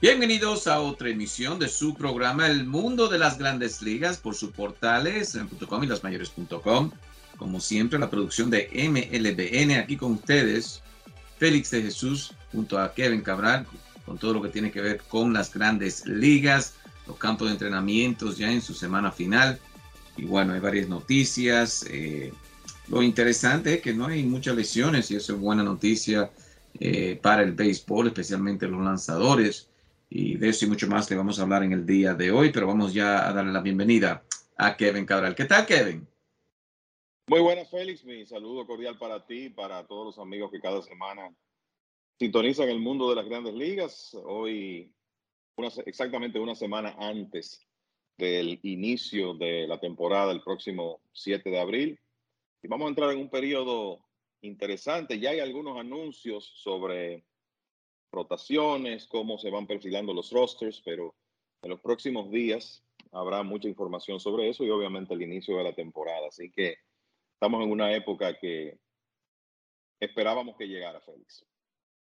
Bienvenidos a otra emisión de su programa El Mundo de las Grandes Ligas por sus portales en.com y lasmayores.com. Como siempre, la producción de MLBN aquí con ustedes, Félix de Jesús junto a Kevin Cabral, con todo lo que tiene que ver con las grandes ligas, los campos de entrenamientos ya en su semana final. Y bueno, hay varias noticias. Eh, lo interesante es que no hay muchas lesiones y eso es buena noticia eh, para el béisbol, especialmente los lanzadores. Y de eso y mucho más le vamos a hablar en el día de hoy, pero vamos ya a darle la bienvenida a Kevin Cabral. ¿Qué tal, Kevin? Muy buenas, Félix. Mi saludo cordial para ti y para todos los amigos que cada semana sintonizan el mundo de las grandes ligas. Hoy, exactamente una semana antes del inicio de la temporada, el próximo 7 de abril. Y vamos a entrar en un periodo interesante. Ya hay algunos anuncios sobre rotaciones, cómo se van perfilando los rosters, pero en los próximos días habrá mucha información sobre eso y obviamente el inicio de la temporada. Así que estamos en una época que esperábamos que llegara, Félix.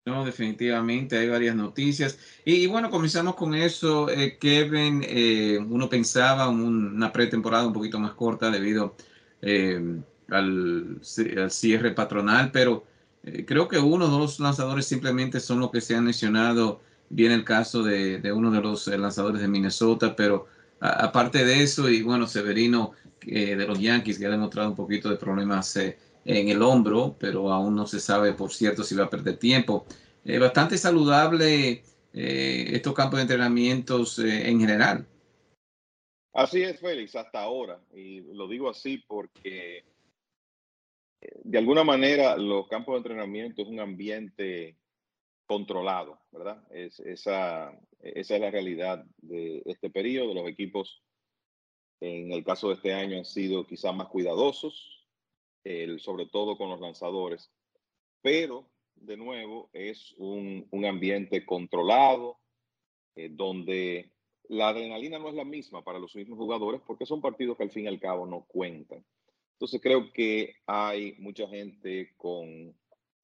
No, definitivamente hay varias noticias. Y, bueno, comenzamos con eso, eh, Kevin. Eh, uno pensaba una pretemporada un poquito más corta debido eh, al, al, cierre patronal, pero eh, creo que uno o dos lanzadores simplemente son los que se han mencionado. Viene el caso de, uno de los eh, lanzadores de Minnesota, pero aparte de eso, y bueno, Severino eh, de los Yankees, que ha demostrado un poquito de problemas en el hombro, pero aún no se sabe, por cierto, si va a perder tiempo. bastante saludable estos campos de entrenamientos en general. Así es, Félix, hasta ahora. Y lo digo así porque de alguna manera los campos de entrenamiento es un ambiente controlado, ¿verdad? Es, esa, es la realidad de este periodo. Los equipos, en el caso de este año, han sido quizás más cuidadosos, sobre todo con los lanzadores, pero de nuevo es un, un ambiente controlado, eh, donde la adrenalina no es la misma para los mismos jugadores porque son partidos que al fin y al cabo no cuentan. Entonces creo que hay mucha gente con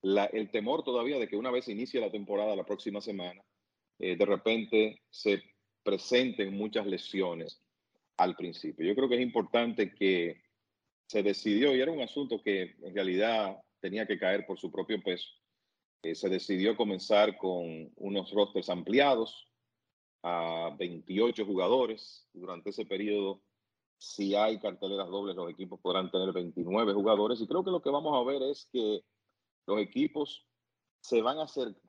el temor todavía de que una vez inicie la temporada la próxima semana, eh, de repente se presenten muchas lesiones al principio. Yo creo que es importante que se decidió, y era un asunto que en realidad tenía que caer por su propio peso, eh, se decidió comenzar con unos rosters ampliados a 28 jugadores. Durante ese periodo si hay carteleras dobles, los equipos podrán tener 29 jugadores. Y creo que lo que vamos a ver es que los equipos se van a,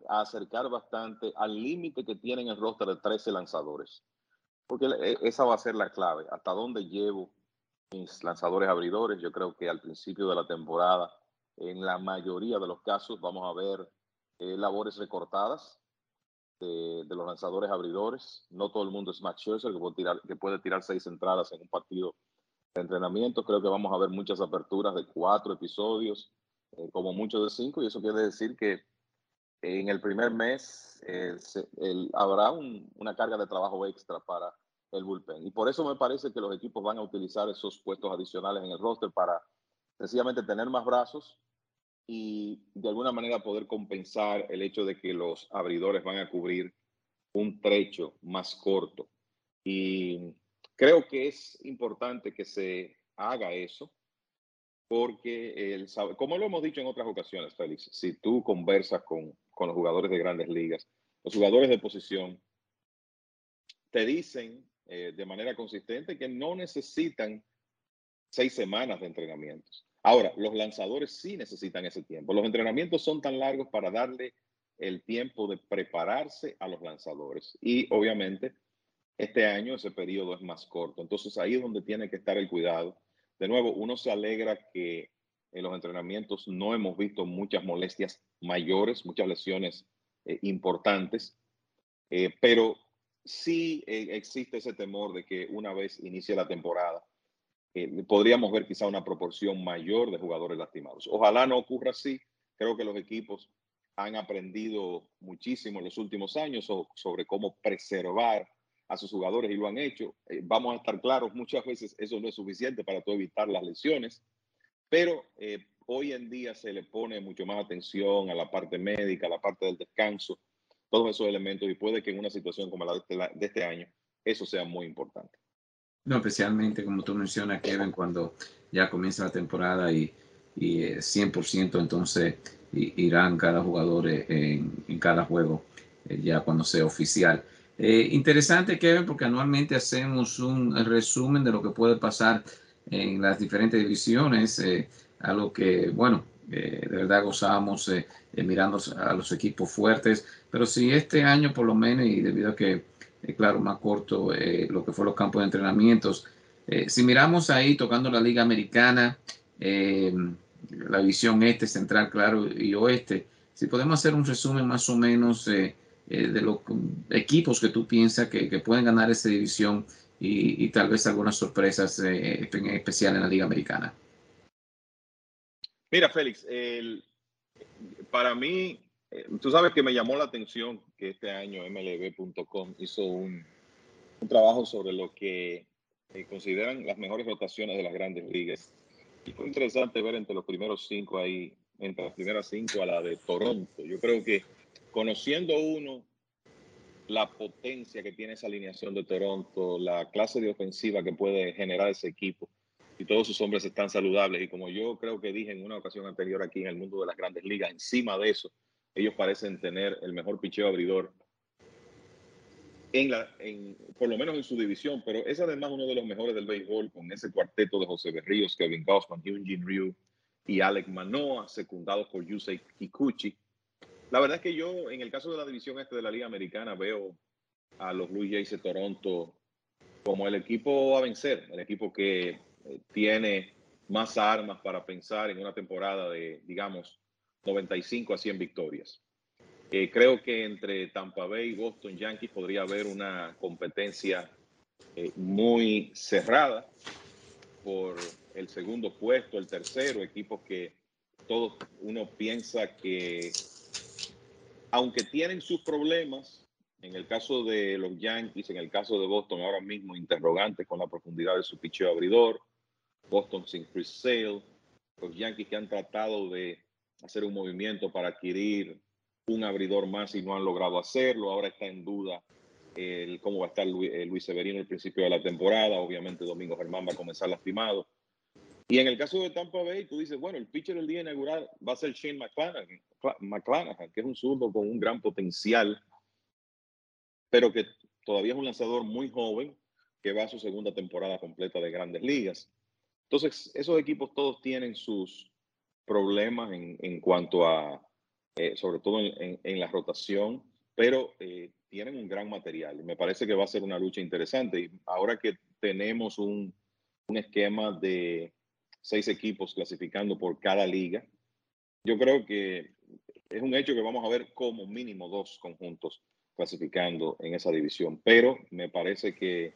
acercar bastante al límite que tienen el roster de 13 lanzadores. Porque e, esa va a ser la clave. Hasta dónde llevo mis lanzadores abridores. Yo creo que al principio de la temporada, en la mayoría de los casos, vamos a ver eh, labores recortadas de, los lanzadores abridores. No todo el mundo es Max Scherzer, que puede, tirar, que puede tirar seis entradas en un partido de entrenamiento. Creo que vamos a ver muchas aperturas de cuatro episodios, eh, como mucho de cinco, y eso quiere decir que en el primer mes eh, habrá una carga de trabajo extra para el bullpen. Y por eso me parece que los equipos van a utilizar esos puestos adicionales en el roster para sencillamente tener más brazos y de alguna manera poder compensar el hecho de que los abridores van a cubrir un trecho más corto. Y creo que es importante que se haga eso, porque, el, como lo hemos dicho en otras ocasiones, Félix, si tú conversas con, con los jugadores de grandes ligas, los jugadores de posición, te dicen eh, de manera consistente que no necesitan seis semanas de entrenamientos. Ahora, los lanzadores sí necesitan ese tiempo. Los entrenamientos son tan largos para darle el tiempo de prepararse a los lanzadores. Y obviamente, este año ese periodo es más corto. Entonces ahí es donde tiene que estar el cuidado. De nuevo, uno se alegra que en los entrenamientos no hemos visto muchas molestias mayores, muchas lesiones eh, importantes, eh, pero sí eh, existe ese temor de que una vez inicie la temporada, eh, podríamos ver quizá una proporción mayor de jugadores lastimados. Ojalá no ocurra así. Creo que los equipos han aprendido muchísimo en los últimos años sobre cómo preservar a sus jugadores y lo han hecho. Eh, vamos a estar claros, muchas veces eso no es suficiente para evitar las lesiones, pero hoy en día se le pone mucho más atención a la parte médica, a la parte del descanso, todos esos elementos y puede que en una situación como la de este, este año eso sea muy importante. No, especialmente como tú mencionas, Kevin, cuando ya comienza la temporada y, y 100% eh, entonces irán cada jugador en, en cada juego, eh, ya cuando sea oficial. Eh, interesante, Kevin, porque anualmente hacemos un resumen de lo que puede pasar en las diferentes divisiones a lo que, bueno, eh, de verdad gozábamos eh, eh, mirando a los equipos fuertes, pero si este año por lo menos, y debido a que, claro, más corto lo que fue los campos de entrenamientos, si miramos ahí tocando la liga americana, la división este, central, claro, y oeste, si podemos hacer un resumen más o menos de los equipos que tú piensas que, que pueden ganar esa división y, y, tal vez algunas sorpresas en especial en la liga americana. Mira, Félix, para mí, eh, tú sabes que me llamó la atención que este año MLB.com hizo un, trabajo sobre lo que eh, consideran las mejores rotaciones de las grandes ligas. Y fue interesante ver entre los primeros cinco ahí, entre las primeras cinco a la de Toronto. Yo creo que conociendo uno la potencia que tiene esa alineación de Toronto, la clase de ofensiva que puede generar ese equipo, y todos sus hombres están saludables. Y como yo creo que dije en una ocasión anterior aquí en el mundo de las grandes ligas, encima de eso, ellos parecen tener el mejor picheo abridor en la, en, por lo menos en su división, pero es además uno de los mejores del béisbol con ese cuarteto de José Berríos, Kevin Gausman, Hyunjin Ryu y Alec Manoa, secundados por Yusei Kikuchi. La verdad es que yo, en el caso de la división este de la Liga Americana, veo a los Blue Jays de Toronto como el equipo a vencer, el equipo que eh, tiene más armas para pensar en una temporada de, digamos, 95 a 100 victorias. Eh, creo que entre Tampa Bay y Boston Yankees podría haber una competencia eh, muy cerrada por el segundo puesto, el tercero, equipos que todos uno piensa que, aunque tienen sus problemas, en el caso de los Yankees, en el caso de Boston, ahora mismo interrogantes con la profundidad de su picheo abridor, Boston sin Chris Sale, los Yankees que han tratado de hacer un movimiento para adquirir un abridor más y no han logrado hacerlo. Ahora está en duda el, cómo va a estar eh, Luis, Severino al principio de la temporada. Obviamente Domingo Germán va a comenzar lastimado. Y en el caso de Tampa Bay, tú dices, bueno, el pitcher del día inaugural va a ser Shane McClanahan, que es un zurdo con un gran potencial, pero que todavía es un lanzador muy joven que va a su segunda temporada completa de grandes ligas. Entonces, esos equipos todos tienen sus problemas en, en cuanto a, eh, sobre todo en, en, la rotación, pero eh, tienen un gran material. Me parece que va a ser una lucha interesante. Y ahora que tenemos un, un esquema de seis equipos clasificando por cada liga, yo creo que es un hecho que vamos a ver como mínimo dos conjuntos clasificando en esa división. Pero me parece que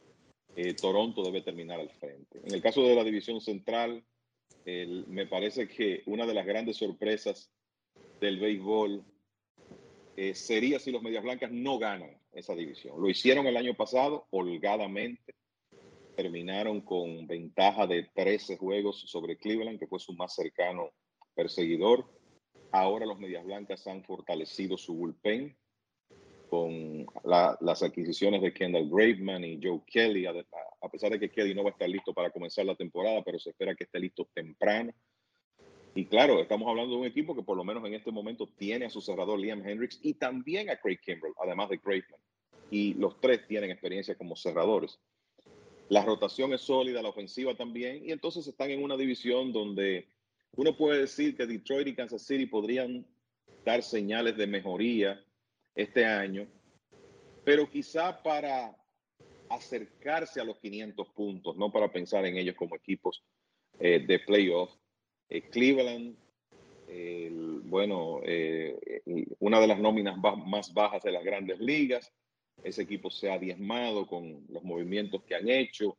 eh, Toronto debe terminar al frente. En el caso de la división central, me parece que una de las grandes sorpresas del béisbol eh, sería si los Medias Blancas no ganan esa división. Lo hicieron el año pasado holgadamente. Terminaron con ventaja de 13 juegos sobre Cleveland, que fue su más cercano perseguidor. Ahora los Medias Blancas han fortalecido su bullpen con las adquisiciones de Kendall Graveman y Joe Kelly, a, pesar de que Kelly no va a estar listo para comenzar la temporada, pero se espera que esté listo temprano. Y claro, estamos hablando de un equipo que por lo menos en este momento tiene a su cerrador Liam Hendricks y también a Craig Kimbrell, además de Graveman. Y los tres tienen experiencia como cerradores. La rotación es sólida, la ofensiva también, y entonces están en una división donde uno puede decir que Detroit y Kansas City podrían dar señales de mejoría este año, pero quizá para acercarse a los 500 puntos, no para pensar en ellos como equipos eh, de playoff. Eh, Cleveland, bueno, eh, una de las nóminas más bajas de las grandes ligas, ese equipo se ha diezmado con los movimientos que han hecho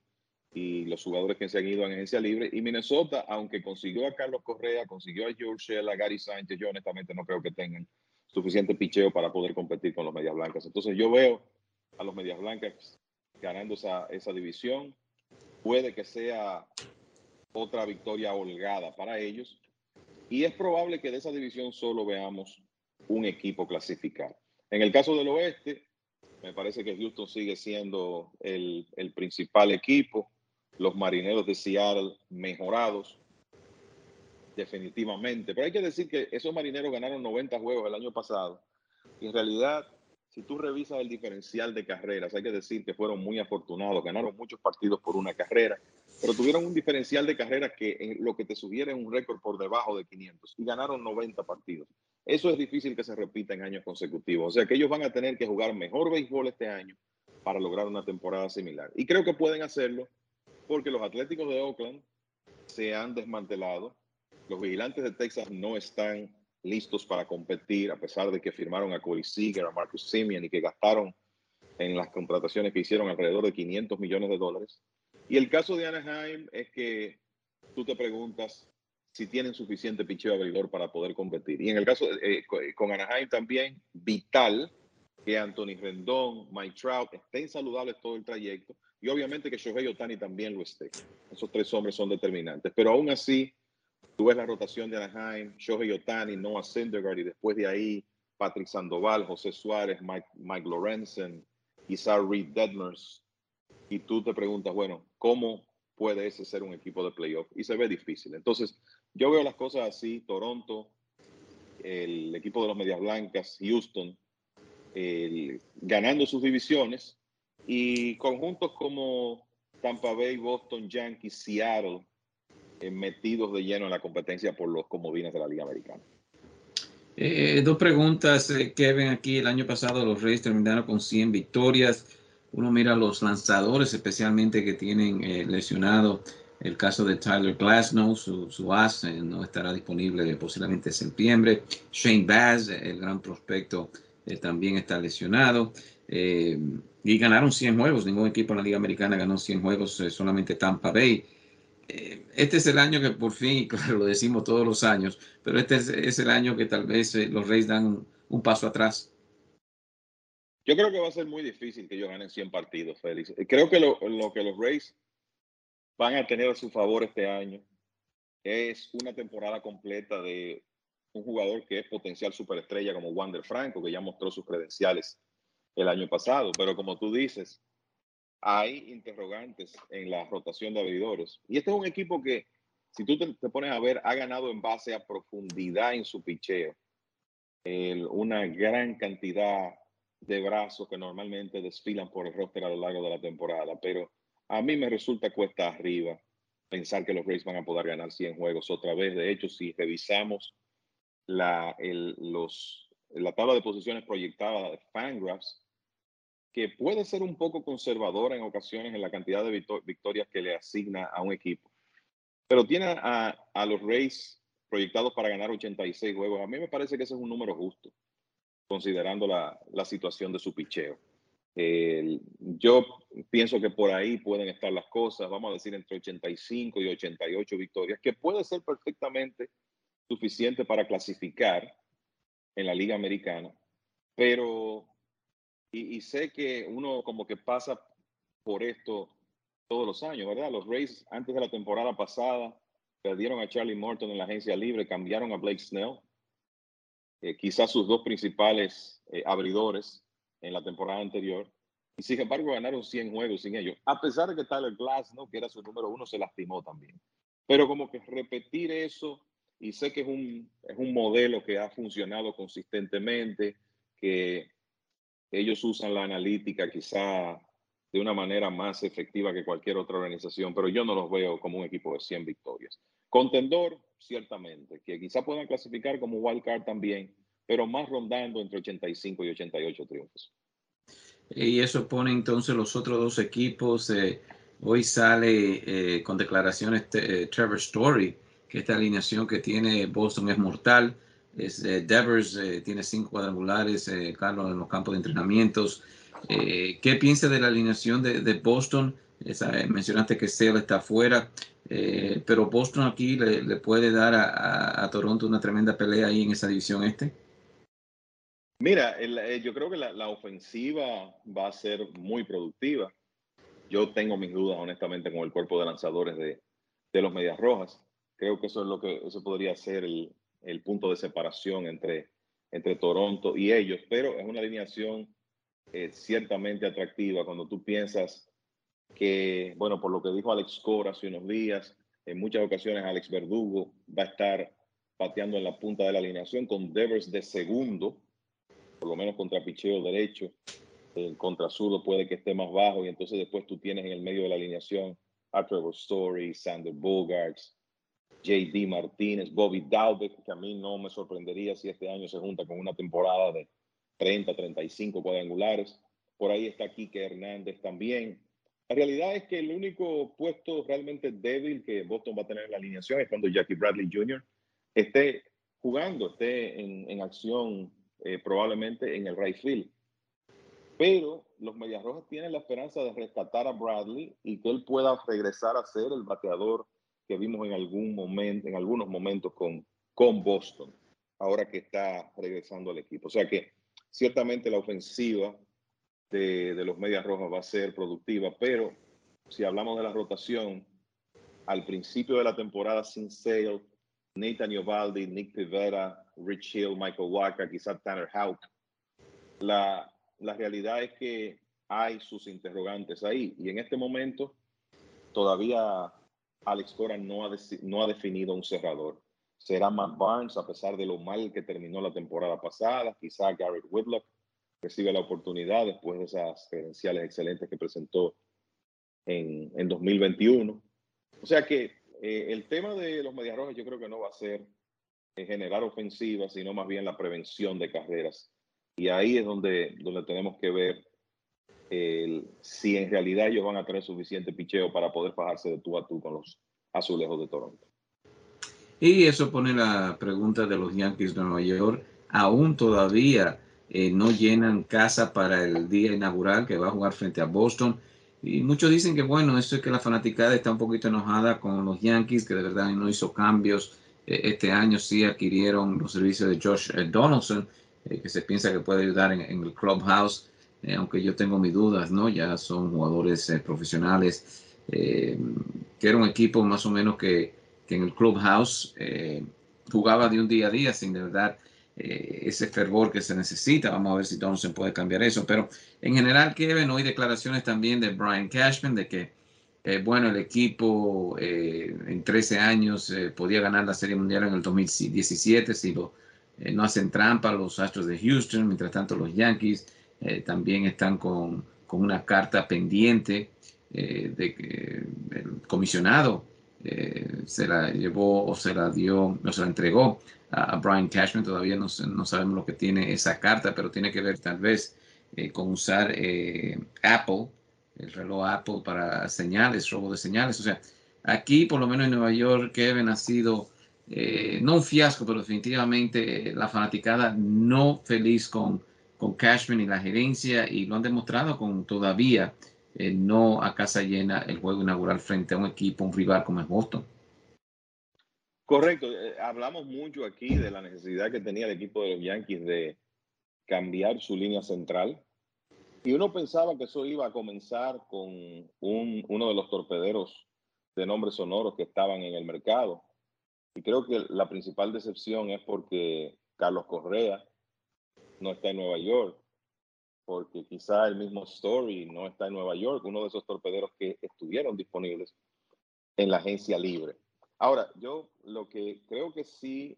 y los jugadores que se han ido a agencia libre. Y Minnesota, aunque consiguió a Carlos Correa, consiguió a George a Gary Sánchez, yo honestamente no creo que tengan suficiente picheo para poder competir con los Medias Blancas. Entonces yo veo a los Medias Blancas ganando esa, esa división. Puede que sea otra victoria holgada para ellos. Y es probable que de esa división solo veamos un equipo clasificado. En el caso del oeste, me parece que Houston sigue siendo el, el principal equipo. Los marineros de Seattle mejorados, definitivamente. Pero hay que decir que esos marineros ganaron 90 juegos el año pasado. Y en realidad si tú revisas el diferencial de carreras, hay que decir que fueron muy afortunados, ganaron muchos partidos por una carrera, pero tuvieron un diferencial de carreras que en lo que te sugiere un récord por debajo de 500 y ganaron 90 partidos. Eso es difícil que se repita en años consecutivos. O sea que ellos van a tener que jugar mejor béisbol este año para lograr una temporada similar. Y creo que pueden hacerlo porque los Atléticos de Oakland se han desmantelado, los vigilantes de Texas no están listos para competir, a pesar de que firmaron a Corey Seager, a Marcus Simeon y que gastaron en las contrataciones que hicieron alrededor de 500 millones de dólares. Y el caso de Anaheim es que tú te preguntas si tienen suficiente picheo abridor para poder competir. Y en el caso eh, con Anaheim también, vital que Anthony Rendón, Mike Trout estén saludables todo el trayecto y obviamente que Shohei Otani también lo esté. Esos tres hombres son determinantes. Pero aún así, Tú ves la rotación de Anaheim, Shohei Otani, Noah Syndergaard y después de ahí Patrick Sandoval, José Suárez, Mike, Mike Lorenzen, Isaac Reed Detmers. Y tú te preguntas, bueno, ¿cómo puede ese ser un equipo de playoff? Y se ve difícil. Entonces, yo veo las cosas así, Toronto, el equipo de los Medias Blancas, Houston, ganando sus divisiones y conjuntos como Tampa Bay, Boston, Yankees, Seattle, metidos de lleno en la competencia por los comodines de la Liga Americana. Eh, dos preguntas, eh, Kevin. Aquí el año pasado los Reyes terminaron con 100 victorias. Uno mira los lanzadores, especialmente que tienen lesionado el caso de Tyler Glasnow, su, su as no estará disponible posiblemente en septiembre. Shane Baz, el gran prospecto, también está lesionado. y ganaron 100 juegos. Ningún equipo en la Liga Americana ganó 100 juegos, solamente Tampa Bay. Eh, este es el año que por fin, claro, lo decimos todos los años, pero este es, el año que tal vez eh, los Reyes dan un, paso atrás. Yo creo que va a ser muy difícil que ellos ganen 100 partidos, Félix. Creo que lo, que los Reyes van a tener a su favor este año es una temporada completa de un jugador que es potencial superestrella como Wander Franco, que ya mostró sus credenciales el año pasado. Pero como tú dices, hay interrogantes en la rotación de abridores. Y este es un equipo que, si tú te, pones a ver, ha ganado en base a profundidad en su picheo. una gran cantidad de brazos que normalmente desfilan por el roster a lo largo de la temporada. Pero a mí me resulta cuesta arriba pensar que los Rays van a poder ganar 100 juegos otra vez. De hecho, si revisamos la, los, la tabla de posiciones proyectada de Fangraphs, que puede ser un poco conservadora en ocasiones en la cantidad de victorias que le asigna a un equipo, pero tiene a, los Rays proyectados para ganar 86 juegos. A mí me parece que ese es un número justo, considerando la, situación de su picheo. yo pienso que por ahí pueden estar las cosas, vamos a decir entre 85 y 88 victorias, que puede ser perfectamente suficiente para clasificar en la Liga Americana, pero y, sé que uno como que pasa por esto todos los años, ¿verdad? Los Rays antes de la temporada pasada perdieron a Charlie Morton en la agencia libre, cambiaron a Blake Snell, eh, quizás sus dos principales eh, abridores en la temporada anterior, y sin embargo ganaron 100 juegos sin ellos, a pesar de que Tyler Glass, ¿no? que era su número uno, se lastimó también. Pero como que repetir eso, y sé que es un, es un modelo que ha funcionado consistentemente, que ellos usan la analítica quizá de una manera más efectiva que cualquier otra organización, pero yo no los veo como un equipo de 100 victorias. Contendor, ciertamente, que quizá puedan clasificar como wild card también, pero más rondando entre 85 y 88 triunfos. Y eso pone entonces los otros dos equipos. Eh, hoy sale eh, con declaraciones eh, Trevor Story, que esta alineación que tiene Boston es mortal. Es, Devers tiene cinco cuadrangulares, Carlos, en los campos de entrenamientos. ¿Qué piensa de la alineación de, Boston? mencionaste que Sale está afuera, pero Boston aquí le, puede dar a, Toronto una tremenda pelea ahí en esa división este. Mira, yo creo que la, ofensiva va a ser muy productiva. Yo tengo mis dudas, honestamente, con el cuerpo de lanzadores de, de los Medias Rojas. Creo que eso es lo que eso podría ser el, el, punto de separación entre, entre Toronto y ellos, pero es una alineación eh, ciertamente atractiva. Cuando tú piensas que, bueno, por lo que dijo Alex Cora hace unos días, en muchas ocasiones Alex Verdugo va a estar pateando en la punta de la alineación con Devers de segundo, por lo menos contra picheo derecho, el contra zurdo puede que esté más bajo y entonces después tú tienes en el medio de la alineación a Trevor Story, Sander Bogarts, JD Martínez, Bobby Dalbeck, que a mí no me sorprendería si este año se junta con una temporada de 30, 35 cuadrangulares. Por ahí está Kike Hernández también. La realidad es que el único puesto realmente débil que Boston va a tener en la alineación es cuando Jackie Bradley Jr. esté jugando, esté en, acción eh, probablemente en el right field. Pero los Medias Rojas tienen la esperanza de rescatar a Bradley y que él pueda regresar a ser el bateador que vimos en algún momento, en algunos momentos con, con Boston, ahora que está regresando al equipo. O sea que ciertamente la ofensiva de, de los Medias Rojas va a ser productiva, pero si hablamos de la rotación, al principio de la temporada sin Sale, Nathan Iovaldi, Nick Pivetta, Rich Hill, Michael Walker, quizás Tanner Houck, la, la realidad es que hay sus interrogantes ahí. Y en este momento todavía Alex Cora no ha, no ha definido un cerrador. Será Matt Barnes, a pesar de lo mal que terminó la temporada pasada. Quizá Garrett Whitlock recibe la oportunidad después de esas credenciales excelentes que presentó en, en 2021. O sea que eh, el tema de los Medias yo creo que no va a ser generar ofensivas, sino más bien la prevención de carreras. Y ahí es donde tenemos que ver si en realidad ellos van a tener suficiente picheo para poder bajarse de tú a tú con los azulejos de Toronto. Y eso pone la pregunta de los Yankees de Nueva York. Aún todavía eh, no llenan casa para el día inaugural que va a jugar frente a Boston. Y muchos dicen que bueno, esto es que la fanaticada está un poquito enojada con los Yankees, que de verdad no hizo cambios. Eh, este año sí adquirieron los servicios de Josh eh, Donaldson, que se piensa que puede ayudar en, el clubhouse, eh, aunque yo tengo mis dudas, ¿no? Ya son jugadores eh, profesionales, que era un equipo más o menos que, en el clubhouse jugaba de un día a día sin de verdad ese fervor que se necesita. Vamos a ver si se puede cambiar eso. Pero en general, Kevin, hoy declaraciones también de Brian Cashman de que, bueno, el equipo en 13 años podía ganar la Serie Mundial en el 2017 si lo eh, no hacen trampa los Astros de Houston, mientras tanto los Yankees eh, también están con, con, una carta pendiente eh, de que el comisionado se la llevó o se la dio o se la entregó a, Brian Cashman. Todavía no, no, sabemos lo que tiene esa carta, pero tiene que ver tal vez con usar Apple, el reloj Apple para señales, robo de señales. O sea, aquí por lo menos en Nueva York, Kevin ha sido eh, no un fiasco, pero definitivamente la fanaticada no feliz con, con Cashman y la gerencia y lo han demostrado con todavía eh, no a casa llena el juego inaugural frente a un equipo, un rival como es Boston. Correcto, eh, hablamos mucho aquí de la necesidad que tenía el equipo de los Yankees de cambiar su línea central y uno pensaba que eso iba a comenzar con un, uno de los torpederos de nombres sonoros que estaban en el mercado, y creo que la principal decepción es porque Carlos Correa no está en Nueva York, porque quizá el mismo Story no está en Nueva York, uno de esos torpederos que estuvieron disponibles en la agencia libre. Ahora, yo lo que creo que sí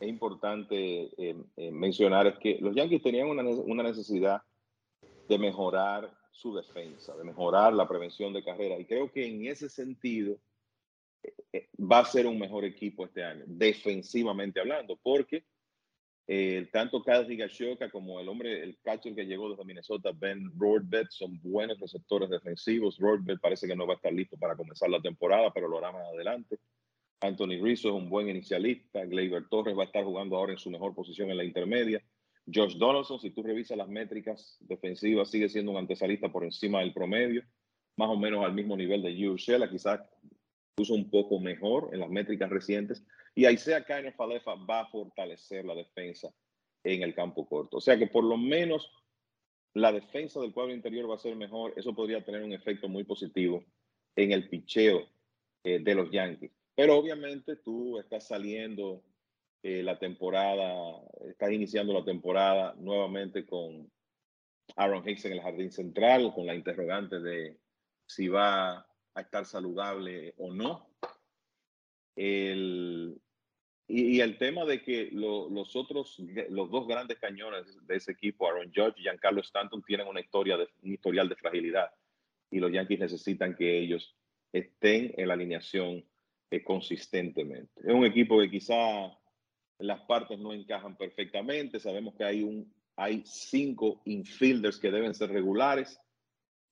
es importante eh, eh, mencionar es que los Yankees tenían una, una necesidad de mejorar su defensa, de mejorar la prevención de carreras. Y creo que en ese sentido, eh, va a ser un mejor equipo este año, defensivamente hablando, porque eh, tanto Kyle Higashoka como el hombre, el catcher que llegó desde Minnesota, Ben Rothbeth, son buenos receptores defensivos. Rothbeth parece que no va a estar listo para comenzar la temporada, pero lo hará más adelante. Anthony Rizzo es un buen inicialista. Gleyber Torres va a estar jugando ahora en su mejor posición en la intermedia. Josh Donaldson, si tú revisas las métricas defensivas, sigue siendo un antesalista por encima del promedio, más o menos al mismo nivel de Urshela, quizás incluso un poco mejor en las métricas recientes. Y Isaiah Kainer Falefa va a fortalecer la defensa en el campo corto. O sea que por lo menos la defensa del cuadro interior va a ser mejor. Eso podría tener un efecto muy positivo en el picheo eh, de los Yankees. Pero obviamente tú estás saliendo eh, la temporada, estás iniciando la temporada nuevamente con Aaron Hicks en el jardín central, con la interrogante de si va a estar saludable o no. El, y, el tema de que los otros, los dos grandes cañones de ese equipo, Aaron Judge y Giancarlo Stanton, tienen una historia de, un historial de fragilidad. Y los Yankees necesitan que ellos estén en la alineación eh, consistentemente. Es un equipo que quizá las partes no encajan perfectamente. Sabemos que hay, un, hay cinco infielders que deben ser regulares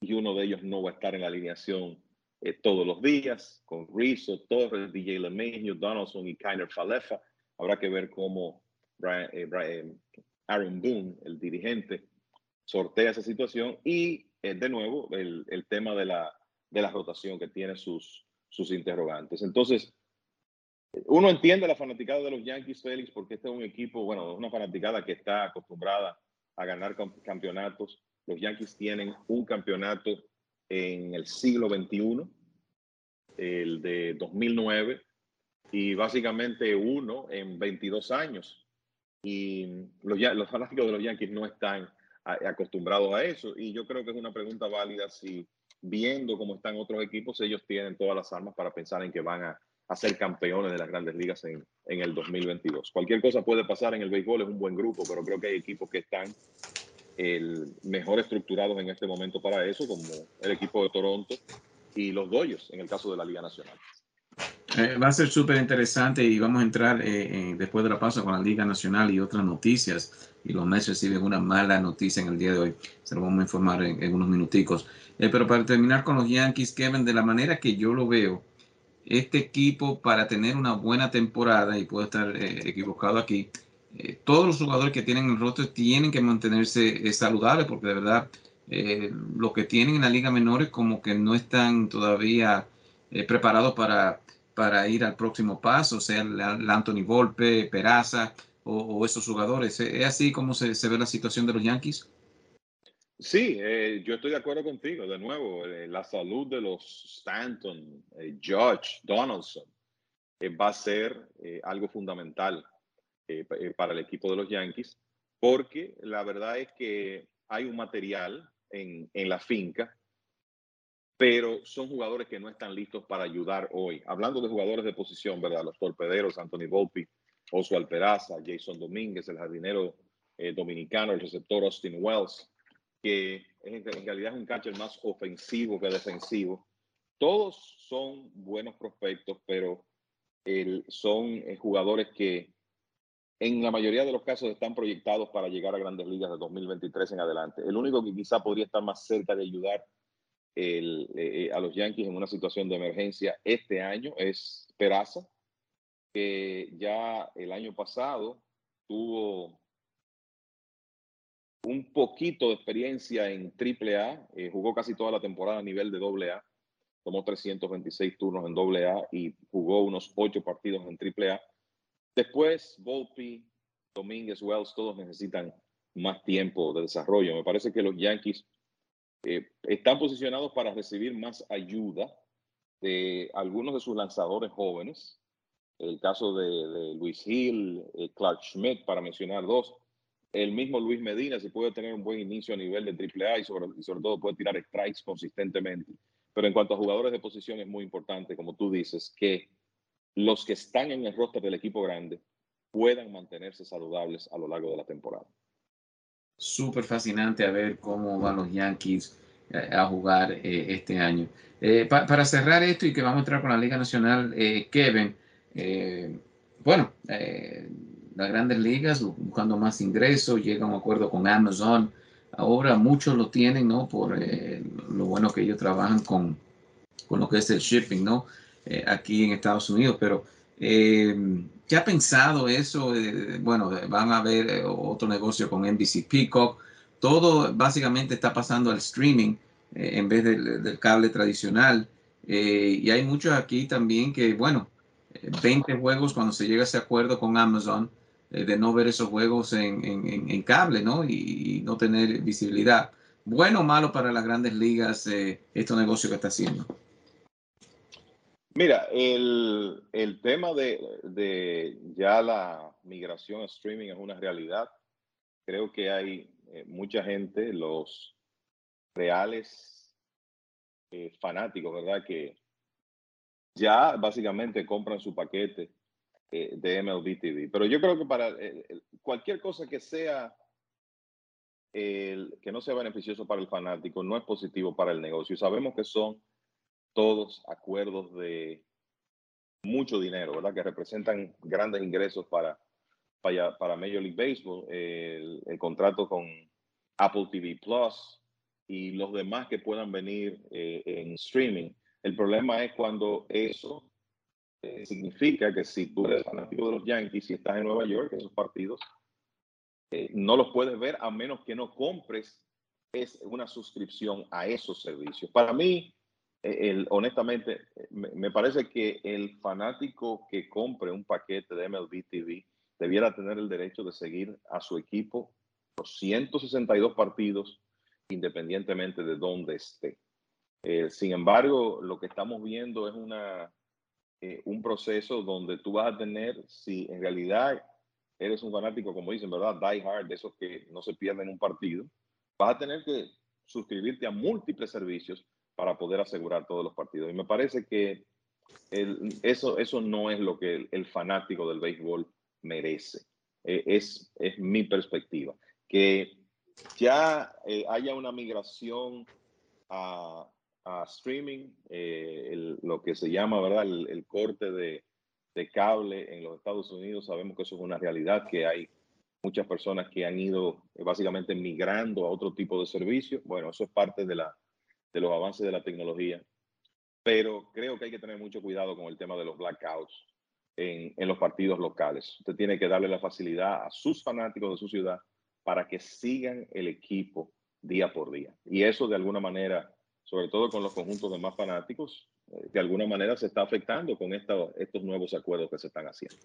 y uno de ellos no va a estar en la alineación eh, todos los días, con Rizzo, Torres, DJ LeMahieu, Donaldson y Kyner Falefa. Habrá que ver cómo eh, eh, Aaron Boone, el dirigente, sortea esa situación y de nuevo el, tema de la, de la rotación que tiene sus, sus interrogantes. Entonces, uno entiende la fanaticada de los Yankees, Félix, porque este es un equipo, bueno, una fanaticada que está acostumbrada a ganar campeonatos. Los Yankees tienen un campeonato en el siglo XXI, el de 2009, y básicamente uno en 22 años. Y los, los fanáticos de los Yankees no están acostumbrados a eso. Y yo creo que es una pregunta válida si viendo cómo están otros equipos, ellos tienen todas las armas para pensar en que van a, ser campeones de las grandes ligas en, en, el 2022. Cualquier cosa puede pasar en el béisbol, es un buen grupo, pero creo que hay equipos que están el mejor estructurados en este momento para eso, como el equipo de Toronto y los Dodgers en el caso de la Liga Nacional. Eh, va a ser súper interesante y vamos a entrar eh, después de la pausa con la Liga Nacional y otras noticias. Y los Mets reciben una mala noticia en el día de hoy. Se lo vamos a informar en, unos minuticos. Eh, pero para terminar con los Yankees, Kevin, de la manera que yo lo veo, este equipo para tener una buena temporada, y puedo estar equivocado aquí, eh, todos los jugadores que tienen el roster tienen que mantenerse eh, saludables porque de verdad eh, lo que tienen en la liga menor es como que no están todavía preparados para, para ir al próximo paso, sea el, Anthony Volpe, Peraza o, esos jugadores. ¿Es así como se, ve la situación de los Yankees? Sí, yo estoy de acuerdo contigo. De nuevo, la salud de los Stanton, Judge, Donaldson, va a ser algo fundamental eh, eh, para el equipo de los Yankees, porque la verdad es que hay un material en, en la finca, pero son jugadores que no están listos para ayudar hoy. Hablando de jugadores de posición, ¿verdad? Los torpederos, Anthony Volpi, Oswald Peraza, Jason Domínguez, el jardinero eh, dominicano, el receptor Austin Wells, que en, realidad es un catcher más ofensivo que defensivo. Todos son buenos prospectos, pero el, son jugadores que en la mayoría de los casos están proyectados para llegar a grandes ligas de 2023 en adelante. El único que quizá podría estar más cerca de ayudar eh, eh, a los Yankees en una situación de emergencia este año es Peraza, que ya el año pasado tuvo un poquito de experiencia en AAA, eh, jugó casi toda la temporada a nivel de AA, tomó 326 turnos en AA y jugó unos 8 partidos en AAA Después, Volpi, Domínguez, Wells, todos necesitan más tiempo de desarrollo. Me parece que los Yankees eh, están posicionados para recibir más ayuda de algunos de sus lanzadores jóvenes. El caso de, Luis Hill, eh, Clark Schmidt, para mencionar dos. El mismo Luis Medina, si puede tener un buen inicio a nivel de AAA y sobre, y sobre todo puede tirar strikes consistentemente. Pero en cuanto a jugadores de posición es muy importante, como tú dices, que los que están en el roster del equipo grande puedan mantenerse saludables a lo largo de la temporada. Súper fascinante a ver cómo van los Yankees eh, a jugar eh, este año. Eh, para cerrar esto y que vamos a entrar con la Liga Nacional, Kevin, bueno, las grandes ligas buscando más ingresos, llega un acuerdo con Amazon. Ahora muchos lo tienen, ¿no? Por lo bueno que ellos trabajan con, con lo que es el shipping, ¿no? Eh, aquí en Estados Unidos, pero Eh, ¿Qué ha pensado eso? bueno, van a ver otro negocio con NBC Peacock. Todo básicamente está pasando al streaming en vez del, cable tradicional. y hay muchos aquí también que, bueno, 20 juegos cuando se llega a ese acuerdo con Amazon de no ver esos juegos en, cable, ¿no? Y, no tener visibilidad. ¿Bueno o malo para las grandes ligas eh, este negocio que está haciendo? Mira, el, tema de, ya la migración a streaming es una realidad. Creo que hay eh, mucha gente, los reales eh, fanáticos, ¿verdad? Que ya básicamente compran su paquete eh, de MLB TV. Pero yo creo que para cualquier cosa que sea el, que no sea beneficioso para el fanático no es positivo para el negocio. Sabemos que son todos acuerdos de mucho dinero, ¿verdad? Que representan grandes ingresos para, para, Major League Baseball, el, contrato con Apple TV Plus y los demás que puedan venir eh, en streaming. El problema es cuando eso eh, significa que si tú eres fanático de los Yankees y estás en Nueva York, esos partidos eh, no los puedes ver a menos que no compres es una suscripción a esos servicios. Para mí, honestamente, me, parece que el fanático que compre un paquete de MLB TV debiera tener el derecho de seguir a su equipo los 162 partidos independientemente de dónde esté. Eh, sin embargo, lo que estamos viendo es una, un proceso donde tú vas a tener, si en realidad eres un fanático, como dicen, ¿verdad? Die hard, de esos que no se pierden un partido, vas a tener que suscribirte a múltiples servicios para poder asegurar todos los partidos. Y me parece que eso, eso no es lo que el, fanático del béisbol merece. E, es, es mi perspectiva. Que ya eh, haya una migración a, streaming, eh, lo que se llama, ¿verdad? el corte de, de cable en los Estados Unidos. Sabemos que eso es una realidad, que hay muchas personas que han ido eh, básicamente migrando a otro tipo de servicio. Bueno, eso es parte de, la, de los avances de la tecnología. Pero creo que hay que tener mucho cuidado con el tema de los blackouts en, en los partidos locales. Usted tiene que darle la facilidad a sus fanáticos de su ciudad para que sigan el equipo día por día. Y eso de alguna manera, sobre todo con los conjuntos de más fanáticos, de alguna manera se está afectando con estos nuevos acuerdos que se están haciendo.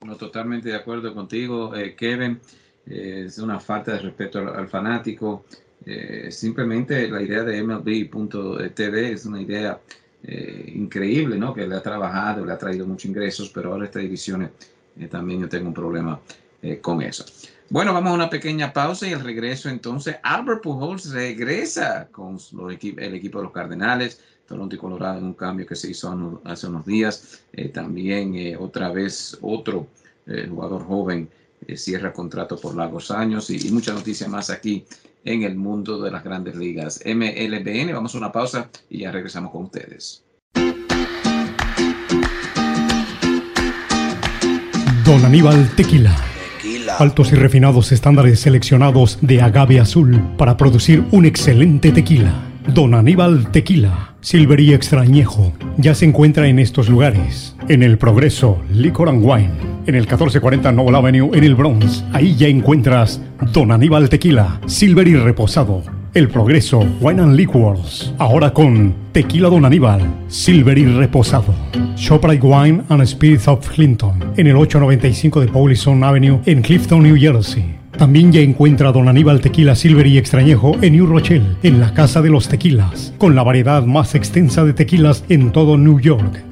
No, totalmente de acuerdo contigo, eh, Kevin. Eh, es una falta de respeto al, fanático. Eh, simplemente la idea de MLB.tv es una idea increíble, ¿no? Que le ha trabajado, le ha traído muchos ingresos, pero ahora estas divisiones también yo tengo un problema con eso. Bueno, vamos a una pequeña pausa y al regreso entonces Albert Pujols regresa con el equipo de los Cardenales Toronto y Colorado en un cambio que se hizo hace unos días. Eh, también eh, otra vez otro eh, jugador joven cierra contrato por largos años y, mucha noticia más aquí en el mundo de las grandes ligas. MLBN, vamos a una pausa y ya regresamos con ustedes. Don Aníbal Tequila. Tequila. Altos y refinados estándares seleccionados de agave azul para producir un excelente tequila. Don Aníbal Tequila Silvery Extrañejo ya se encuentra en estos lugares. En el Progreso, Liquor and Wine. En el 1440 Noble Avenue en el Bronx. Ahí ya encuentras Don Aníbal Tequila, Silvery Reposado. El Progreso, Wine and Liquors. Ahora con Tequila Don Aníbal, Silvery Reposado. Shoprite Wine and Spirits of Clinton. En el 895 de Paulison Avenue en Clifton, New Jersey. También ya encuentra Don Aníbal Tequila Silver y Extrañejo en New Rochelle, en la Casa de los Tequilas, con la variedad más extensa de tequilas en todo New York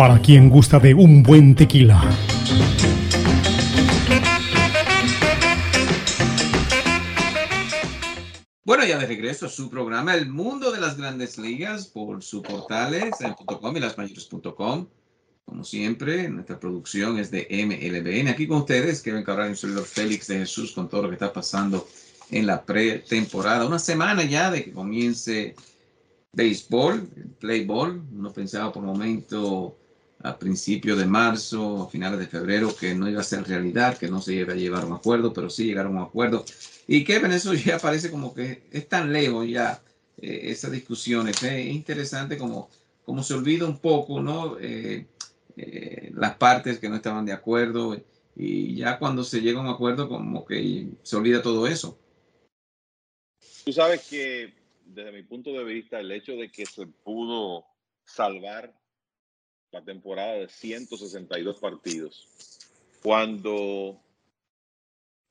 para quien gusta de un buen tequila. Bueno, ya de regreso a su programa El Mundo de las Grandes Ligas por su portales en .com y lasmayores.com. Como siempre, nuestra producción es de MLBN. Aquí con ustedes, Kevin Cabral y servidor Félix de Jesús con todo lo que está pasando en la pretemporada. Una semana ya de que comience béisbol, playball. Uno pensaba por un momento a principios de marzo, a finales de febrero, que no iba a ser realidad, que no se iba a llevar un acuerdo, pero sí llegaron a un acuerdo. Y Kevin, eso ya parece como que es tan lejos ya eh, esas discusiones. Es interesante como, como se olvida un poco, ¿no? Eh, eh, las partes que no estaban de acuerdo y ya cuando se llega a un acuerdo como que se olvida todo eso. Tú sabes que desde mi punto de vista el hecho de que se pudo salvar la temporada de 162 partidos, cuando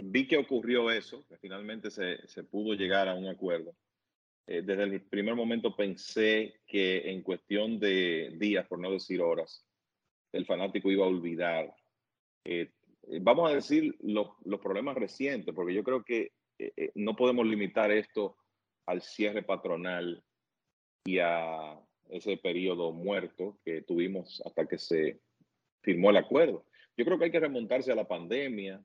vi que ocurrió eso, que finalmente se, se pudo llegar a un acuerdo, eh, desde el primer momento pensé que en cuestión de días, por no decir horas, el fanático iba a olvidar. Eh, eh, vamos a decir los, los, problemas recientes, porque yo creo que eh, no podemos limitar esto al cierre patronal y a ese periodo muerto que tuvimos hasta que se firmó el acuerdo. Yo creo que hay que remontarse a la pandemia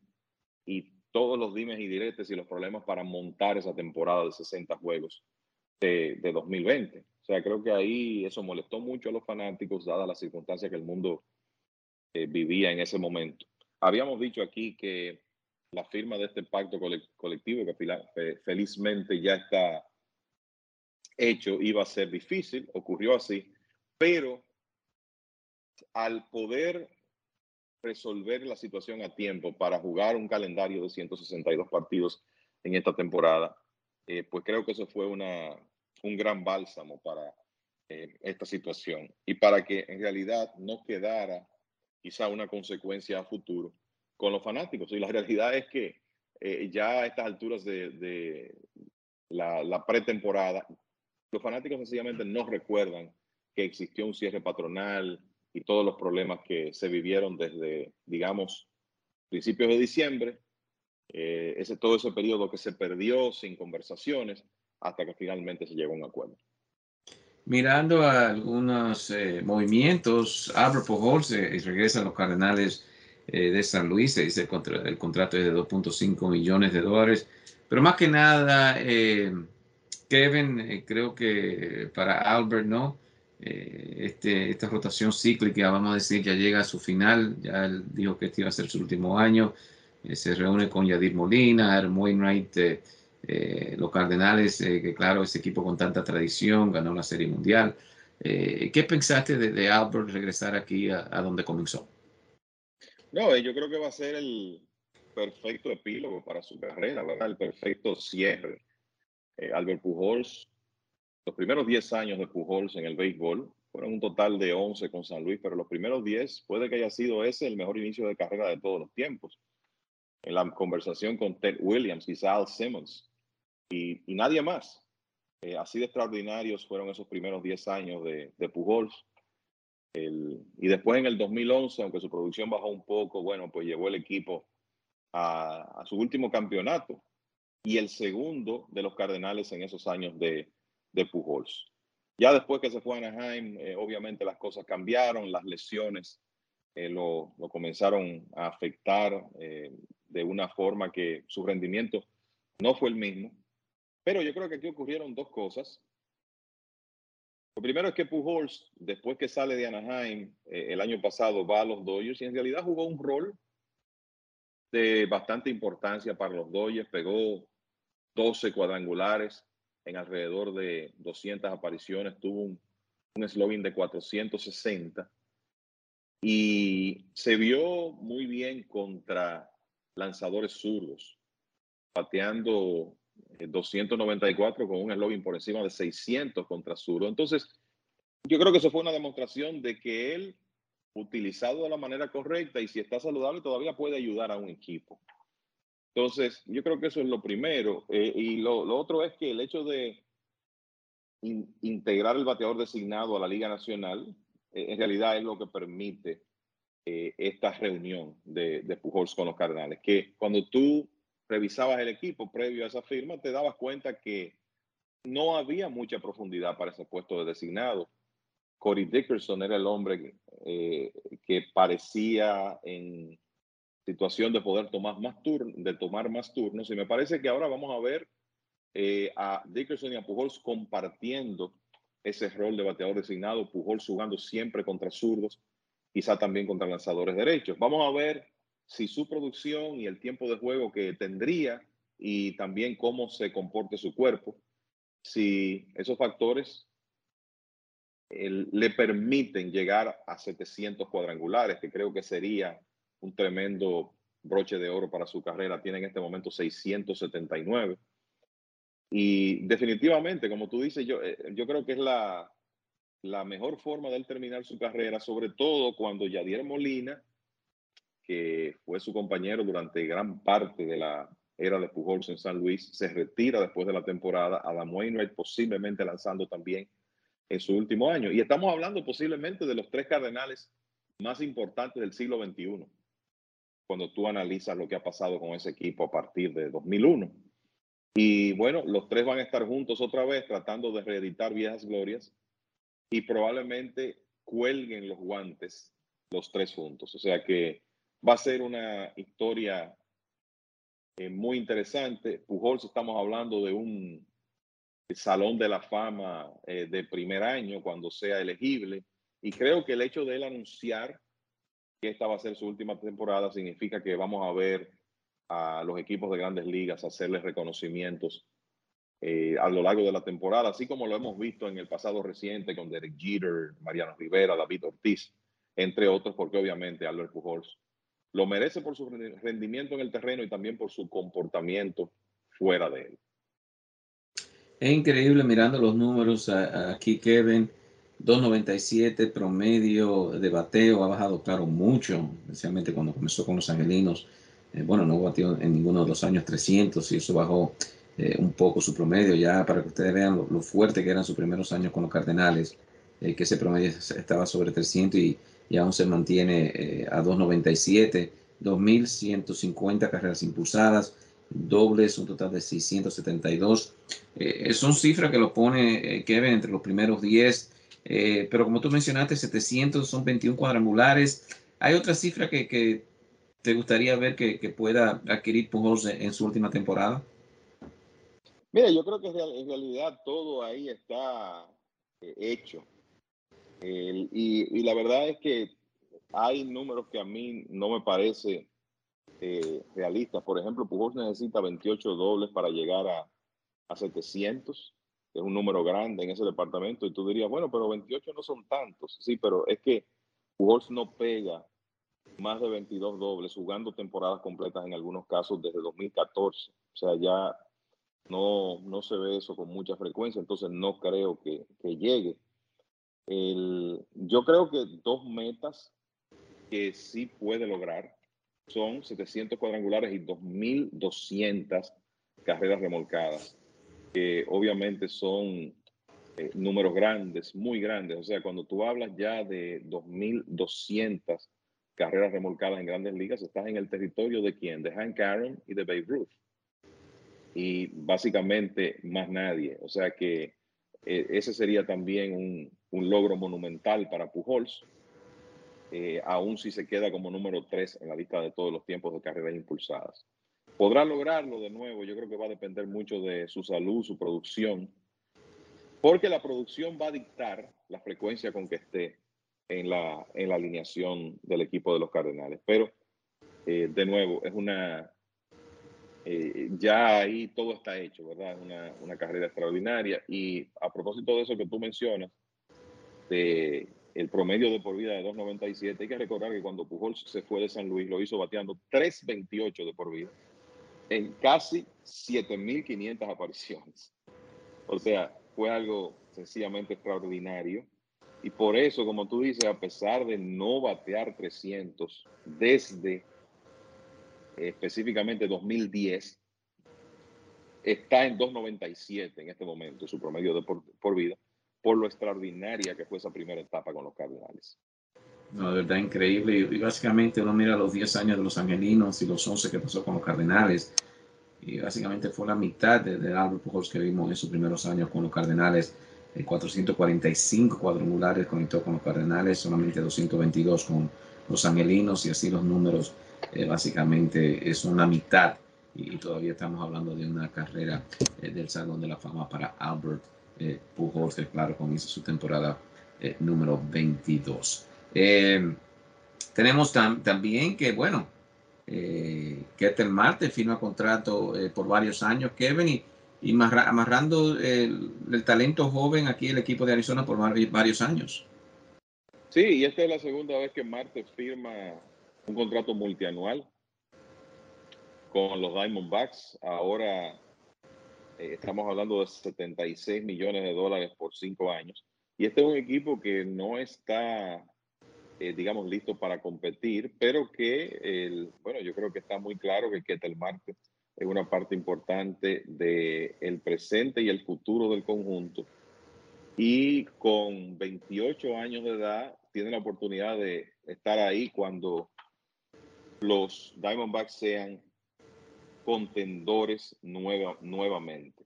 y todos los dimes y diretes y los problemas para montar esa temporada de 60 juegos de, de 2020. O sea, creo que ahí eso molestó mucho a los fanáticos, dadas las circunstancias que el mundo eh, vivía en ese momento. Habíamos dicho aquí que la firma de este pacto colectivo, que felizmente ya está hecho, iba a ser difícil, ocurrió así, pero al poder resolver la situación a tiempo para jugar un calendario de 162 partidos en esta temporada, eh, pues creo que eso fue una, un gran bálsamo para eh, esta situación y para que en realidad no quedara quizá una consecuencia a futuro con los fanáticos. Y la realidad es que eh, ya a estas alturas de, la, pretemporada, los fanáticos sencillamente no recuerdan que existió un cierre patronal y todos los problemas que se vivieron desde, digamos, principios de diciembre, eh, ese, todo ese periodo que se perdió sin conversaciones hasta que finalmente se llegó a un acuerdo. Mirando a algunos eh, movimientos, Albert Pujols eh, regresa a los Cardenales eh, de San Luis, se dice el, el contrato es de 2.5 millones de dólares, pero más que nada, Kevin, creo que para Albert, ¿no? Este, esta rotación cíclica, vamos a decir, ya llega a su final, ya él dijo que este iba a ser su último año, se reúne con Yadir Molina, Aaron Wainwright, eh, los Cardenales, eh, que claro, ese equipo con tanta tradición, ganó la Serie Mundial. Eh, ¿Qué pensaste de, Albert regresar aquí a, donde comenzó? No, yo creo que va a ser el perfecto epílogo para su carrera, ¿verdad? El perfecto cierre. Albert Pujols, los primeros 10 años de Pujols en el béisbol fueron un total de 11 con San Luis, pero los primeros 10 puede que haya sido ese el mejor inicio de carrera de todos los tiempos. En la conversación con Ted Williams, quizá Al Simmons, y, nadie más. Eh, así de extraordinarios fueron esos primeros 10 años de, de Pujols. y después en el 2011, aunque su producción bajó un poco, bueno, pues llevó el equipo a, su último campeonato y el segundo de los Cardenales en esos años de, de Pujols. Ya después que se fue a Anaheim, eh, obviamente las cosas cambiaron, las lesiones eh, lo, lo, comenzaron a afectar de una forma que su rendimiento no fue el mismo. Pero yo creo que aquí ocurrieron dos cosas. Lo primero es que Pujols, después que sale de Anaheim eh, el año pasado, va a los Dodgers y en realidad jugó un rol de bastante importancia para los Dodgers. Pegó 12 cuadrangulares en alrededor de 200 apariciones. Tuvo un, un slogan de 460 y se vio muy bien contra lanzadores zurdos, pateando 294 con un eslogan por encima de 600 contra Zuro. Entonces, yo creo que eso fue una demostración de que él, utilizado de la manera correcta y si está saludable, todavía puede ayudar a un equipo. Entonces, yo creo que eso es lo primero. Eh, y lo, otro es que el hecho de integrar el bateador designado a la Liga Nacional, eh, en realidad es lo que permite eh, esta reunión de, Pujols con los Cardenales. Que cuando tú revisabas el equipo previo a esa firma, te dabas cuenta que no había mucha profundidad para ese puesto de designado. Corey Dickerson era el hombre que parecía en situación de poder tomar más, turnos, de tomar más turnos. Y me parece que ahora vamos a ver eh, a Dickerson y a Pujols compartiendo ese rol de bateador designado, Pujols jugando siempre contra zurdos, quizá también contra lanzadores derechos. Vamos a ver si su producción y el tiempo de juego que tendría y también cómo se comporte su cuerpo, si esos factores le permiten llegar a 700 cuadrangulares, que creo que sería un tremendo broche de oro para su carrera. Tiene en este momento 679. Y definitivamente, como tú dices, yo, eh, yo creo que es la, la mejor forma de terminar su carrera, sobre todo cuando Yadier Molina, que fue su compañero durante gran parte de la era de Pujols en San Luis, se retira después de la temporada. Adam Wainwright posiblemente lanzando también en su último año. Y estamos hablando posiblemente de los tres cardenales más importantes del siglo XXI, cuando tú analizas lo que ha pasado con ese equipo a partir de 2001. Y bueno, los tres van a estar juntos otra vez tratando de reeditar viejas glorias y probablemente cuelguen los guantes los tres juntos. O sea que va a ser una historia eh, muy interesante. Pujols estamos hablando de un Salón de la Fama eh, de primer año cuando sea elegible. Y creo que el hecho de él anunciar que esta va a ser su última temporada significa que vamos a ver a los equipos de grandes ligas hacerles reconocimientos eh, a lo largo de la temporada, así como lo hemos visto en el pasado reciente con Derek Jeter, Mariano Rivera, David Ortiz, entre otros, porque obviamente Albert Pujols lo merece por su rendimiento en el terreno y también por su comportamiento fuera de él. Es increíble mirando los números aquí, Kevin. 2.97 promedio de bateo ha bajado, claro, mucho, especialmente cuando comenzó con los angelinos. Eh, bueno, no batió en ninguno de los años 300 y eso bajó eh, un poco su promedio, ya para que ustedes vean lo, fuerte que eran sus primeros años con los Cardenales, eh, que ese promedio estaba sobre 300 y, y aún se mantiene a 2.97, 2.150 carreras impulsadas, dobles, un total de 672. Eh, son cifras que lo pone Kevin entre los primeros 10, eh, pero como tú mencionaste, 700 son 21 cuadrangulares. ¿Hay otra cifra que, te gustaría ver que, pueda adquirir Pujols en, su última temporada? Mira, yo creo que en realidad todo ahí está hecho. y, y la verdad es que hay números que a mí no me parece eh, realistas. Por ejemplo, Pujols necesita 28 dobles para llegar a, a 700, que es un número grande en ese departamento. Y tú dirías, bueno, pero 28 no son tantos. Sí, pero es que Pujols no pega más de 22 dobles jugando temporadas completas en algunos casos desde 2014. O sea, ya no, no se ve eso con mucha frecuencia, entonces no creo que, que llegue. El, yo creo que dos metas que sí puede lograr son 700 cuadrangulares y 2.200 carreras remolcadas, que obviamente son eh, números grandes, muy grandes. O sea, cuando tú hablas ya de 2.200 carreras remolcadas en grandes ligas, estás en el territorio de quién? De Hank Aaron y de Babe Ruth. Y básicamente más nadie. O sea que eh, ese sería también un, logro monumental para Pujols eh, aún si se queda como número 3 en la lista de todos los tiempos de carreras impulsadas. ¿Podrá lograrlo de nuevo? Yo creo que va a depender mucho de su salud, su producción, porque la producción va a dictar la frecuencia con que esté en la, en la alineación del equipo de los Cardenales. Pero, eh, de nuevo, es una... Eh, ya ahí todo está hecho, ¿verdad? Una, una carrera extraordinaria. Y a propósito de eso que tú mencionas, de el promedio de por vida de 2.97. Hay que recordar que cuando Pujols se fue de San Luis lo hizo bateando 3.28 de por vida en casi 7.500 apariciones. O sea, fue algo sencillamente extraordinario. Y por eso, como tú dices, a pesar de no batear 300 desde específicamente 2010, está en 2.97 en este momento, su promedio de por vida por lo extraordinaria que fue esa primera etapa con los Cardenales. No, de verdad increíble. Y, básicamente uno mira los 10 años de los Angelinos y los 11 que pasó con los Cardenales. Y básicamente fue la mitad de, de Albert Pujols que vimos en sus primeros años con los Cardenales. 445 cuadrangulares conectó con los Cardenales, solamente 222 con los Angelinos y así los números eh, básicamente son la mitad y, todavía estamos hablando de una carrera eh, del Salón de la Fama para Albert eh, Pujols, que claro, comienza su temporada número 22. Tenemos también que, bueno, eh, Ketel Marte firma contrato por varios años, Kevin, y y amarrando el, talento joven aquí el equipo de Arizona por varios años. Sí, y esta es la segunda vez que Marte firma un contrato multianual con los Diamondbacks. Ahora eh, estamos hablando de 76 millones de dólares por cinco años. Y este es un equipo que no está, eh, digamos, listo para competir, pero que, el, bueno, yo creo que está muy claro que Ketel Marte es una parte importante del el presente y el futuro del conjunto. Y con 28 años de edad, tiene la oportunidad de estar ahí cuando los Diamondbacks sean contendores nueva, nuevamente.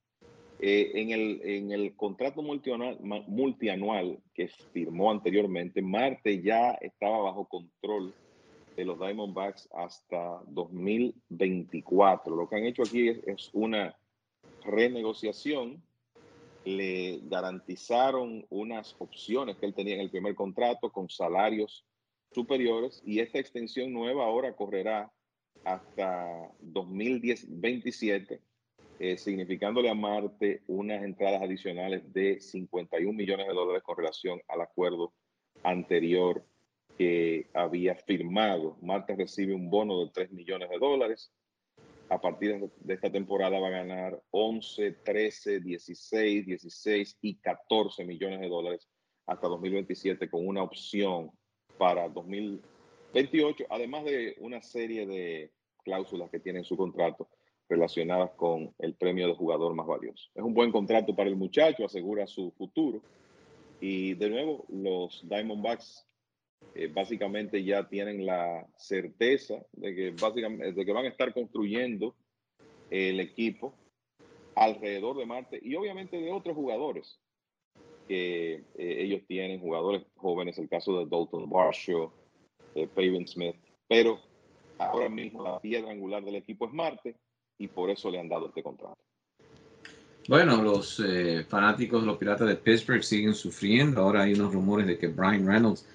Eh, en, el, en el contrato multianual, que firmó anteriormente, Marte ya estaba bajo control de los Diamondbacks hasta 2024. Lo que han hecho aquí es, una renegociación. Le garantizaron unas opciones que él tenía en el primer contrato con salarios superiores y esta extensión nueva ahora correrá hasta 2027, eh, significándole a Marte unas entradas adicionales de 51 millones de dólares con relación al acuerdo anterior que había firmado. Marte recibe un bono de 3 millones de dólares. A partir de esta temporada va a ganar 11, 13, 16, 16 y 14 millones de dólares hasta 2027 con una opción para 2028, además de una serie de cláusulas que tiene en su contrato relacionadas con el premio de jugador más valioso. Es un buen contrato para el muchacho, asegura su futuro. Y de nuevo, los Diamondbacks eh, básicamente ya tienen la certeza de que, básicamente, de que van a estar construyendo el equipo alrededor de Marte y obviamente de otros jugadores que eh, ellos tienen, jugadores jóvenes, el caso de Dalton Varsho, de Pavin Smith, pero ahora mismo la piedra angular del equipo es Marte y por eso le han dado este contrato. Bueno, los eh, fanáticos de los Piratas de Pittsburgh siguen sufriendo. Ahora hay unos rumores de que Brian Reynolds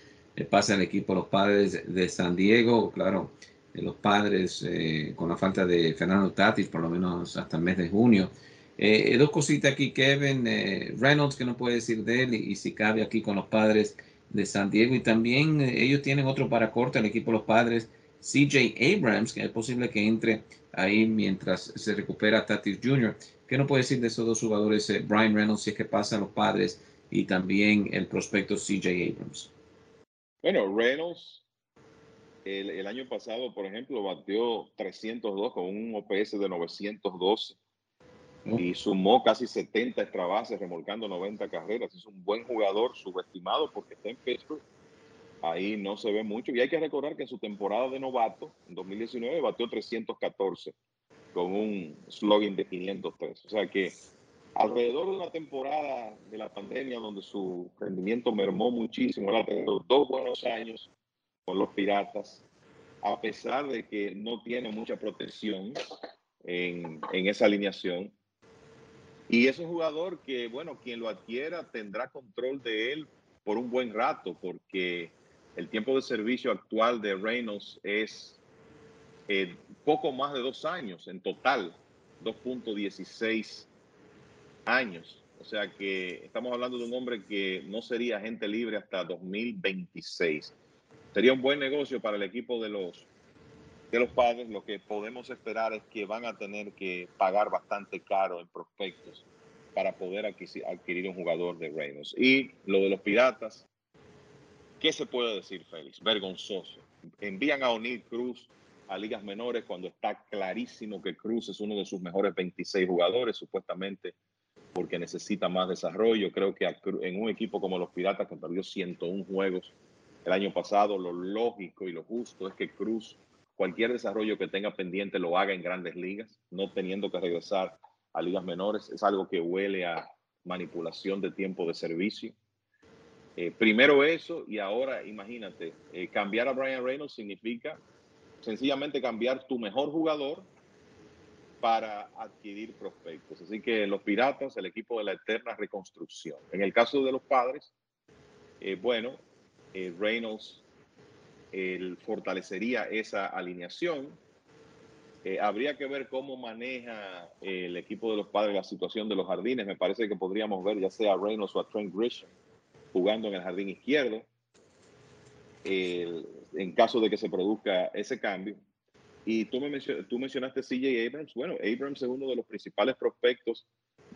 pasa al equipo los padres de San Diego, claro, los padres eh, con la falta de Fernando Tatis, por lo menos hasta el mes de junio. Eh, dos cositas aquí, Kevin eh, Reynolds, que no puede decir de él, y, si cabe aquí con los padres de San Diego. Y también ellos tienen otro para corte, el equipo los padres, CJ Abrams, que es posible que entre ahí mientras se recupera Tatis Jr. ¿Qué no puede decir de esos dos jugadores, Brian Reynolds, si es que pasa a los padres, y también el prospecto CJ Abrams? Bueno, Reynolds el, año pasado, por ejemplo, batió 302 con un OPS de 912 y sumó casi 70 extra bases, remolcando 90 carreras. Es un buen jugador, subestimado porque está en Pittsburgh. Ahí no se ve mucho. Y hay que recordar que en su temporada de novato, en 2019, batió 314 con un slogan de 503. O sea que alrededor de una temporada de la pandemia donde su rendimiento mermó muchísimo, él ha tenido dos buenos años con los Piratas, a pesar de que no tiene mucha protección en, en esa alineación. Y es un jugador que, bueno, quien lo adquiera tendrá control de él por un buen rato, porque el tiempo de servicio actual de Reynolds es eh, poco más de dos años en total, 2.16 años. O sea que estamos hablando de un hombre que no sería agente libre hasta 2026. Sería un buen negocio para el equipo de los, de los padres. Lo que podemos esperar es que van a tener que pagar bastante caro en prospectos para poder adquirir un jugador de Reynolds. Y lo de los piratas, ¿qué se puede decir, Félix? Vergonzoso. Envían a O'Neill Cruz a ligas menores cuando está clarísimo que Cruz es uno de sus mejores 26 jugadores, supuestamente porque necesita más desarrollo. Creo que en un equipo como los Piratas, que perdió 101 juegos el año pasado, lo lógico y lo justo es que Cruz, cualquier desarrollo que tenga pendiente, lo haga en grandes ligas, no teniendo que regresar a ligas menores. Es algo que huele a manipulación de tiempo de servicio. Eh, primero eso y ahora imagínate, eh, cambiar a Brian Reynolds significa sencillamente cambiar tu mejor jugador para adquirir prospectos. Así que los Piratas, el equipo de la eterna reconstrucción. En el caso de los padres, eh, bueno, Reynolds fortalecería esa alineación. habría que ver cómo maneja el equipo de los padres la situación de los jardines. Me parece que podríamos ver ya sea a Reynolds o a Trent Grisham jugando en el jardín izquierdo, en caso de que se produzca ese cambio. Y tú, me tú mencionaste CJ Abrams. Bueno, Abrams es uno de los principales prospectos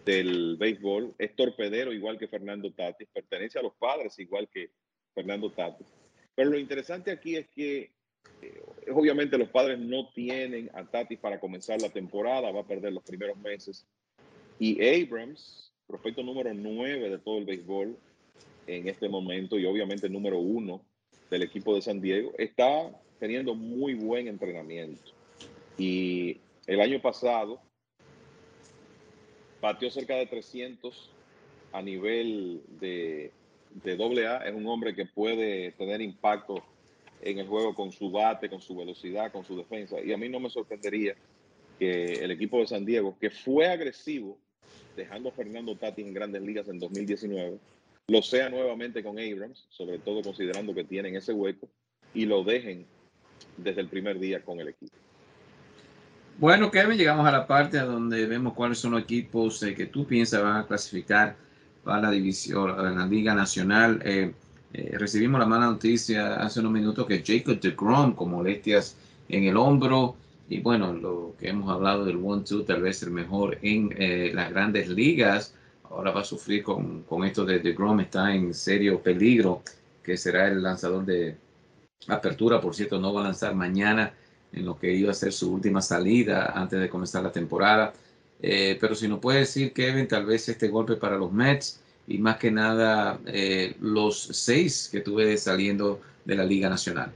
del béisbol. Es torpedero igual que Fernando Tatis. Pertenece a los padres igual que Fernando Tatis. Pero lo interesante aquí es que eh, obviamente los padres no tienen a Tatis para comenzar la temporada. Va a perder los primeros meses. Y Abrams, prospecto número 9 de todo el béisbol, en este momento y obviamente número uno del equipo de San Diego, está teniendo muy buen entrenamiento. Y el año pasado batió cerca de 300 a nivel de, de AA. Es un hombre que puede tener impacto en el juego con su bate, con su velocidad, con su defensa. Y a mí no me sorprendería que el equipo de San Diego, que fue agresivo, dejando a Fernando Tati en grandes ligas en 2019, lo sea nuevamente con Abrams, sobre todo considerando que tienen ese hueco, y lo dejen desde el primer día con el equipo. Bueno, Kevin, llegamos a la parte donde vemos cuáles son los equipos eh, que tú piensas van a clasificar para la división, la Liga Nacional. Eh, eh, recibimos la mala noticia hace unos minutos que Jacob DeGrom con molestias en el hombro y bueno, lo que hemos hablado del one-two, tal vez el mejor en las grandes ligas ahora va a sufrir con, con esto de, de Grom, está en serio peligro, que será el lanzador de apertura, por cierto, no va a lanzar mañana en lo que iba a ser su última salida antes de comenzar la temporada. Eh, pero si no puede decir, Kevin, tal vez este golpe para los Mets y más que nada eh, los seis que tuve saliendo de la Liga Nacional.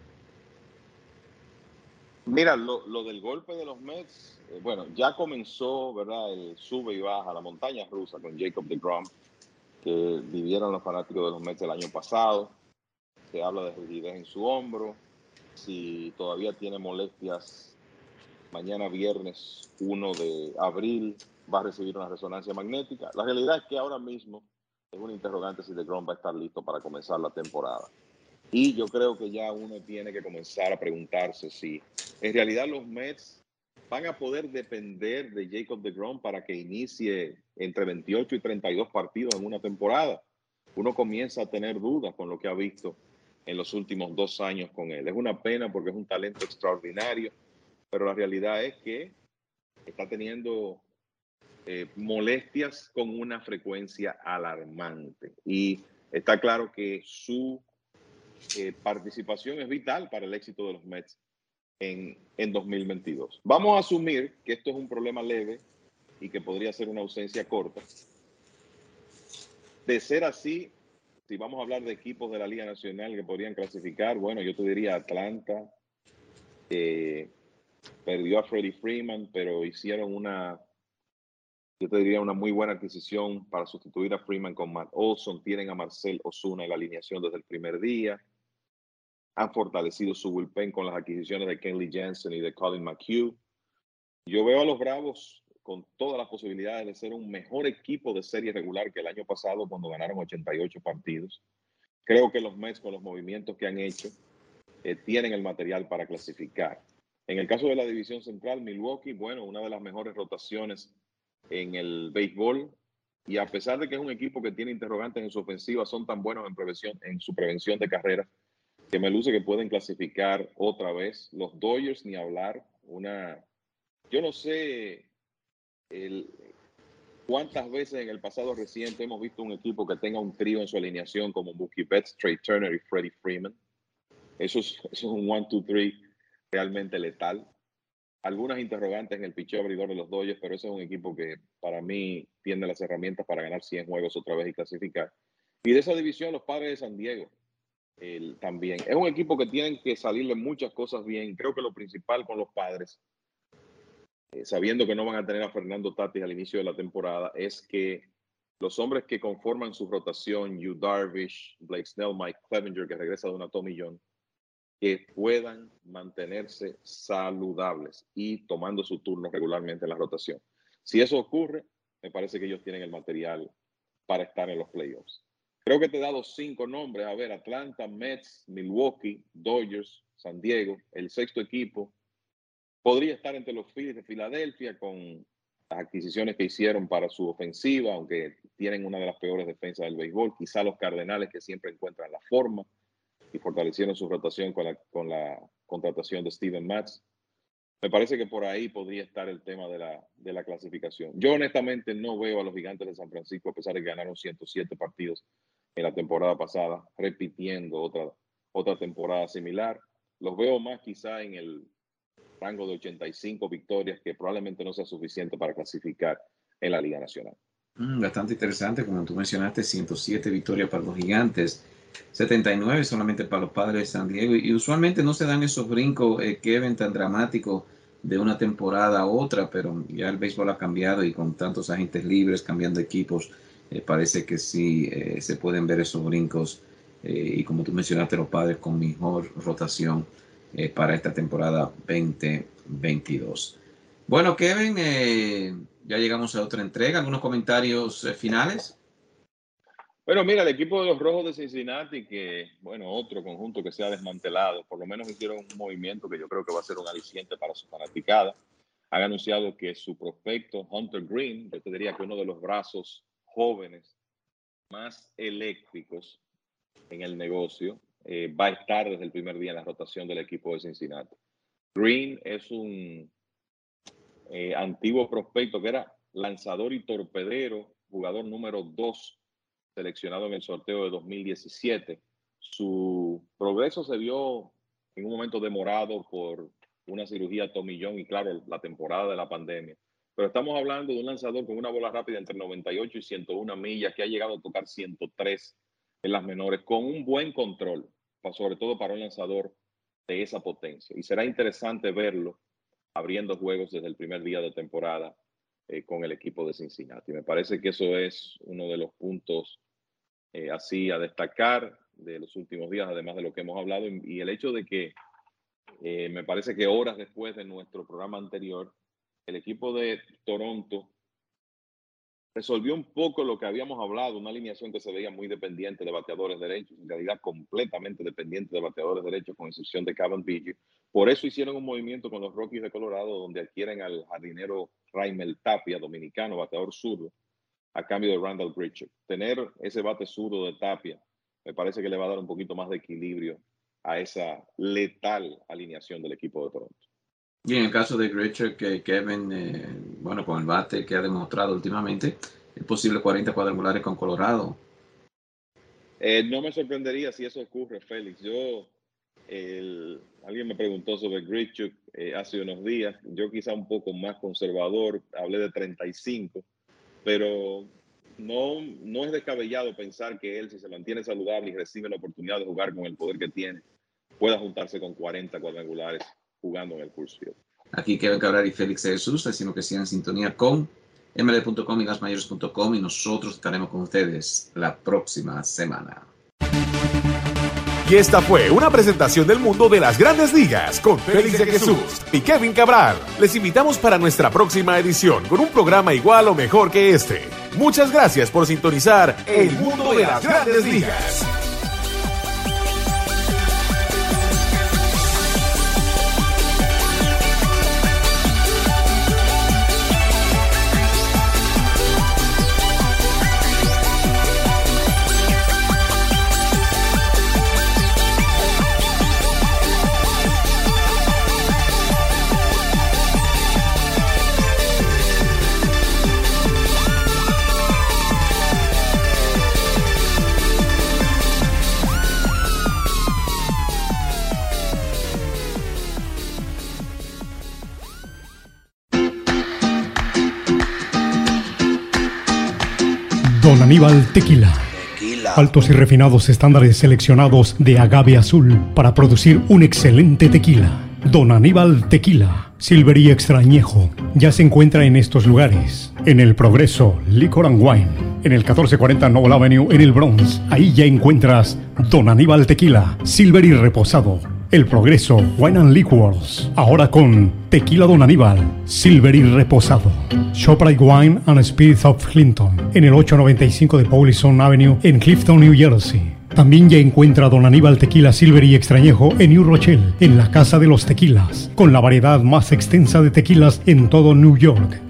Mira, lo, lo del golpe de los Mets eh, bueno, ya comenzó, ¿verdad? El sube y baja, la montaña rusa con Jacob de Grom, que vivieron los fanáticos de los Mets el año pasado. Se habla de rigidez en su hombro. Si todavía tiene molestias, mañana viernes 1 de abril va a recibir una resonancia magnética. La realidad es que ahora mismo es un interrogante si de Grom va a estar listo para comenzar la temporada. Y yo creo que ya uno tiene que comenzar a preguntarse si en realidad los Mets van a poder depender de Jacob de Grom para que inicie entre 28 y 32 partidos en una temporada. Uno comienza a tener dudas con lo que ha visto en los últimos dos años con él. Es una pena porque es un talento extraordinario, pero la realidad es que está teniendo eh, molestias con una frecuencia alarmante. Y está claro que su eh, participación es vital para el éxito de los Mets en, en 2022. Vamos a asumir que esto es un problema leve y que podría ser una ausencia corta. De ser así, si vamos a hablar de equipos de la Liga Nacional que podrían clasificar, bueno, yo te diría Atlanta, perdió a Freddie Freeman, pero hicieron una, yo te diría una muy buena adquisición para sustituir a Freeman con Matt Olson. Tienen a Marcel Osuna en la alineación desde el primer día han fortalecido su bullpen con las adquisiciones de Kenley Jensen y de Colin McHugh. Yo veo a los Bravos con todas las posibilidades de ser un mejor equipo de serie regular que el año pasado cuando ganaron 88 partidos. Creo que los Mets con los movimientos que han hecho eh, tienen el material para clasificar. En el caso de la división central, Milwaukee, bueno, una de las mejores rotaciones en el béisbol. Y a pesar de que es un equipo que tiene interrogantes en su ofensiva, son tan buenos en, prevención, en su prevención de carreras que me luce que pueden clasificar otra vez. Los Dodgers, ni hablar. Una, yo no sé cuántas veces en el pasado reciente hemos visto un equipo que tenga un trío en su alineación como Mookie Betts, Trey Turner y Freddie Freeman. Eso es, eso es un 1-2-3 realmente letal. Algunas interrogantes en el picheo abridor de los Dodgers, pero ese es un equipo que para mí tiene las herramientas para ganar 100 juegos otra vez y clasificar. Y de esa división, los padres de San Diego también. Es un equipo que tienen que salirle muchas cosas bien. Creo que lo principal con los padres, eh, sabiendo que no van a tener a Fernando Tatis al inicio de la temporada, es que los hombres que conforman su rotación, Yu Darvish, Blake Snell, Mike Clevenger, que regresa de una Tommy John, que puedan mantenerse saludables y tomando su turno regularmente en la rotación. Si eso ocurre, me parece que ellos tienen el material para estar en los playoffs. Creo que te he dado cinco nombres. A ver, Atlanta, Mets, Milwaukee, Dodgers, San Diego, el sexto equipo. Podría estar entre los Phillies de Filadelfia con las adquisiciones que hicieron para su ofensiva, aunque tienen una de las peores defensas del béisbol. Quizá los Cardenales que siempre encuentran la forma y fortalecieron su rotación con la, con la contratación de Steven Matz. Me parece que por ahí podría estar el tema de la, de la clasificación. Yo honestamente no veo a los gigantes de San Francisco, a pesar de que ganaron 107 partidos en la temporada pasada, repitiendo otra, otra temporada similar. Los veo más quizá en el rango de 85 victorias, que probablemente no sea suficiente para clasificar en la Liga Nacional. Mm, bastante interesante, como tú mencionaste, 107 victorias para los gigantes, 79 solamente para los padres de San Diego, y usualmente no se dan esos brincos, eh, Kevin, tan dramáticos de una temporada a otra, pero ya el béisbol ha cambiado y con tantos agentes libres cambiando equipos, eh, parece que sí eh, se pueden ver esos brincos eh, y como tú mencionaste, los padres con mejor rotación para esta temporada 2022. Bueno, Kevin, ya llegamos a otra entrega. ¿Algunos comentarios finales? Bueno, mira, el equipo de los Rojos de Cincinnati, que, bueno, otro conjunto que se ha desmantelado, por lo menos hicieron un movimiento que yo creo que va a ser un aliciente para su fanaticada. Han anunciado que su prospecto, Hunter Green, yo te diría que uno de los brazos jóvenes más eléctricos en el negocio, eh, va a estar desde el primer día en la rotación del equipo de Cincinnati. Green es un eh, antiguo prospecto que era lanzador y torpedero, jugador número 2 seleccionado en el sorteo de 2017. Su progreso se vio en un momento demorado por una cirugía tomillón y claro, la temporada de la pandemia. Pero estamos hablando de un lanzador con una bola rápida entre 98 y 101 millas que ha llegado a tocar 103 en las menores con un buen control, sobre todo para un lanzador de esa potencia. Y será interesante verlo abriendo juegos desde el primer día de temporada eh, con el equipo de Cincinnati. Me parece que eso es uno de los puntos eh, así a destacar de los últimos días, además de lo que hemos hablado, y, el hecho de que eh, me parece que horas después de nuestro programa anterior, el equipo de Toronto resolvió un poco lo que habíamos hablado, una alineación que se veía muy dependiente de bateadores derechos, en realidad completamente dependiente de bateadores derechos, con excepción de Cavan Biggio. Por eso hicieron un movimiento con los Rockies de Colorado, donde adquieren al jardinero Raimel Tapia, dominicano, bateador zurdo, a cambio de Randall Bridger. Tener ese bate zurdo de Tapia me parece que le va a dar un poquito más de equilibrio a esa letal alineación del equipo de Toronto. Y en el caso de Gritcher, que Kevin, eh, bueno, con el bate que ha demostrado últimamente, es posible 40 cuadrangulares con Colorado. Eh, no me sorprendería si eso ocurre, Félix. Yo, alguien me preguntó sobre Gritchuk eh, hace unos días. Yo quizá un poco más conservador, hablé de 35, pero no, no es descabellado pensar que él, si se mantiene saludable y recibe la oportunidad de jugar con el poder que tiene, pueda juntarse con 40 cuadrangulares jugando en el Coors Field. Aquí Kevin Cabral y Félix Jesús, decimos que sigan en sintonía con ml.com y lasmayores.com y nosotros estaremos con ustedes la próxima semana. Y esta fue una presentación del mundo de las grandes ligas con Félix de Jesús y Kevin Cabral. Les invitamos para nuestra próxima edición con un programa igual o mejor que este. Muchas gracias por sintonizar El mundo de las grandes ligas. Aníbal Tequila. Altos y refinados estándares seleccionados de agave azul para producir un excelente tequila. Don Aníbal Tequila, Silver y Extrañejo, ya se encuentra en estos lugares. En el Progreso, Liquor and Wine. en el 1440 Noble Avenue en el Bronx. Ahí ya encuentras Don Aníbal Tequila, Silver y Reposado. El Progreso, Wine and Liquors. Ahora con Tequila Don Aníbal, Silver y Reposado. Shoprite Wine and Spirits of Clinton, en el 895 de Paulison Avenue en Clifton, New Jersey. También ya encuentra Don Aníbal Tequila Silver y Extrañejo en New Rochelle, en la Casa de los Tequilas, con la variedad más extensa de tequilas en todo New York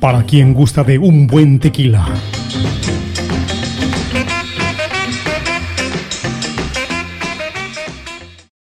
para quien gusta de un buen tequila.